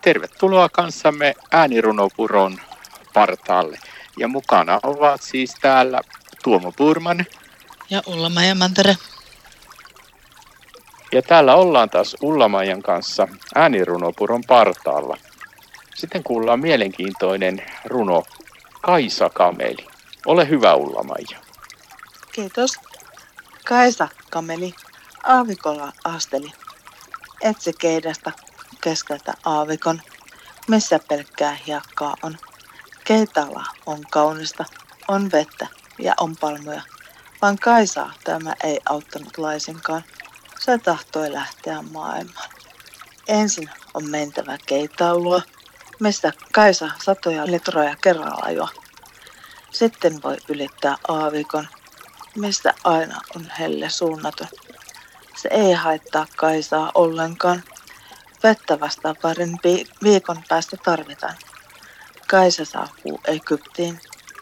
Tervetuloa kanssamme äänirunopuron partaalle. Ja mukana ovat siis täällä Tuomo Purman. Ja ulla ja Mantere. Ja täällä ollaan taas Ullamaijan kanssa äänirunopuron partaalla. Sitten kuullaan mielenkiintoinen runo Kaisa Kameli. Ole hyvä Ullamaija. Kiitos. Kaisa Kameli aavikolla asteli. Etsi keidasta keskeltä aavikon, missä pelkkää hiekkaa on. Keitala on kaunista, on vettä ja on palmuja. Vaan Kaisaa tämä ei auttanut laisinkaan. Se tahtoi lähteä maailmaan. Ensin on mentävä keitaulua, mistä Kaisa satoja litroja kerralla jo. Sitten voi ylittää aavikon, mistä aina on helle suunnaton. Se ei haittaa Kaisaa ollenkaan. Vettä vasta parin viikon päästä tarvitaan. Kaisa saapuu Egyptiin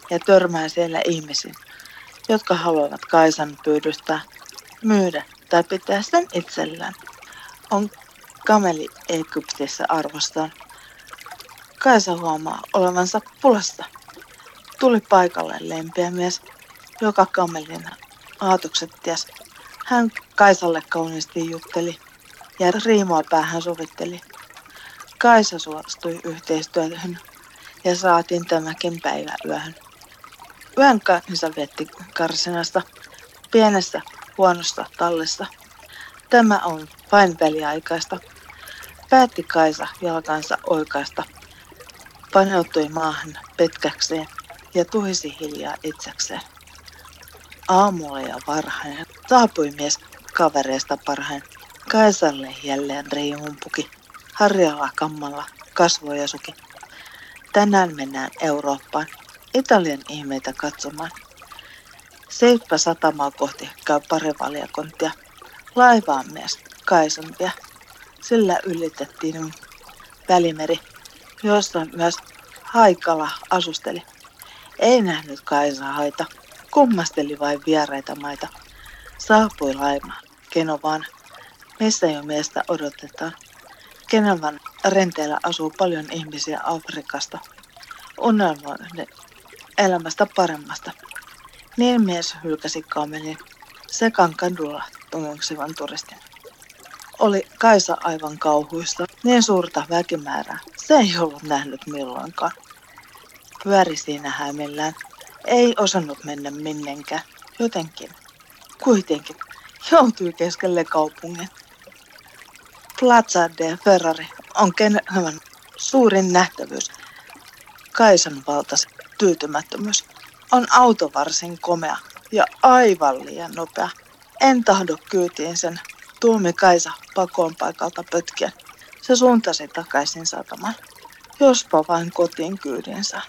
ja törmää siellä ihmisiin, jotka haluavat Kaisan pyydystää, myydä tai pitää sen itsellään. On kameli Egyptissä arvostaan. Kaisa huomaa olevansa pulassa. Tuli paikalle lempeä mies, joka kamelin aatukset ties. Hän Kaisalle kauniisti jutteli ja riimoa päähän sovitteli. Kaisa suostui yhteistyöhön ja saatiin tämäkin päivä yöhön. Yön kanssa vietti karsinasta, pienessä huonossa tallessa. Tämä on vain väliaikaista. Päätti Kaisa jalkansa oikaista. Paneutui maahan petkäkseen ja tuhisi hiljaa itsekseen. Aamulla ja varhain saapui mies kavereista parhain. Kaisalle jälleen riihumpuki. Harjalla kammalla kasvoja suki. Tänään mennään Eurooppaan, Italian ihmeitä katsomaan. Seippä satamaa kohti käy pari valjakontia. Laivaan mies Kaisampia. Sillä ylitettiin välimeri, jossa myös Haikala asusteli. Ei nähnyt Kaisa haita, kummasteli vain vieraita maita. Saapui laima, Kenovaan, missä jo miestä odotetaan. Kenevan renteellä asuu paljon ihmisiä Afrikasta. Unelmoinen elämästä paremmasta. Niin mies hylkäsi kamelin sekan kadulla tungeksivan turistin. Oli Kaisa aivan kauhuista, niin suurta väkimäärää. Se ei ollut nähnyt milloinkaan. Pyöri siinä hämillään. Ei osannut mennä minnenkään. Jotenkin. Kuitenkin. Joutui keskelle kaupungin. Plaza de Ferrari on Kenevan suurin nähtävyys. Kaisan valtas tyytymättömyys. On auto varsin komea ja aivan liian nopea. En tahdo kyytiin sen. Tuomi Kaisa pakoon paikalta pötkien. Se suuntasi takaisin satamaan. Jospa vain kotiin kyydinsä.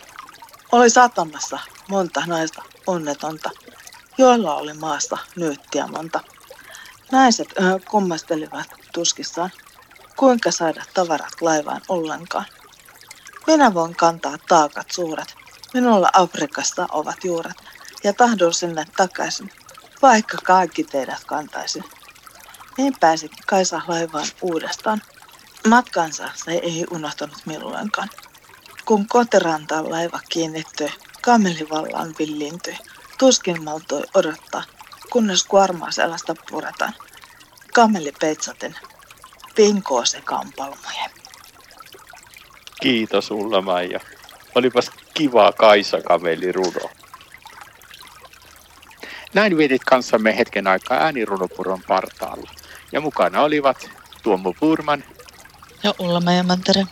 Oli satamassa monta naista onnetonta, joilla oli maasta nyyttiä monta. Naiset kummastelivat tuskissaan, kuinka saada tavarat laivaan ollenkaan. Minä voin kantaa taakat suuret. Minulla Afrikasta ovat juuret ja tahdon sinne takaisin, vaikka kaikki teidät kantaisin. Niin pääsi Kaisa laivaan uudestaan. Matkansa se ei unohtanut milloinkaan. Kun kotirantaan laiva kiinnittyi, kamelivallaan villiintyi. Tuskin maltoi odottaa, kunnes kuormaa sellaista puretaan. Kameli peitsaten pinkoo se kampalmojen. Kiitos Ulla Maija. Olipas kiva Kaisa Kameli runo. Näin vietit kanssamme hetken aikaa äänirunopuron partaalla. Ja mukana olivat Tuomo Purman ja Ulla Mantere.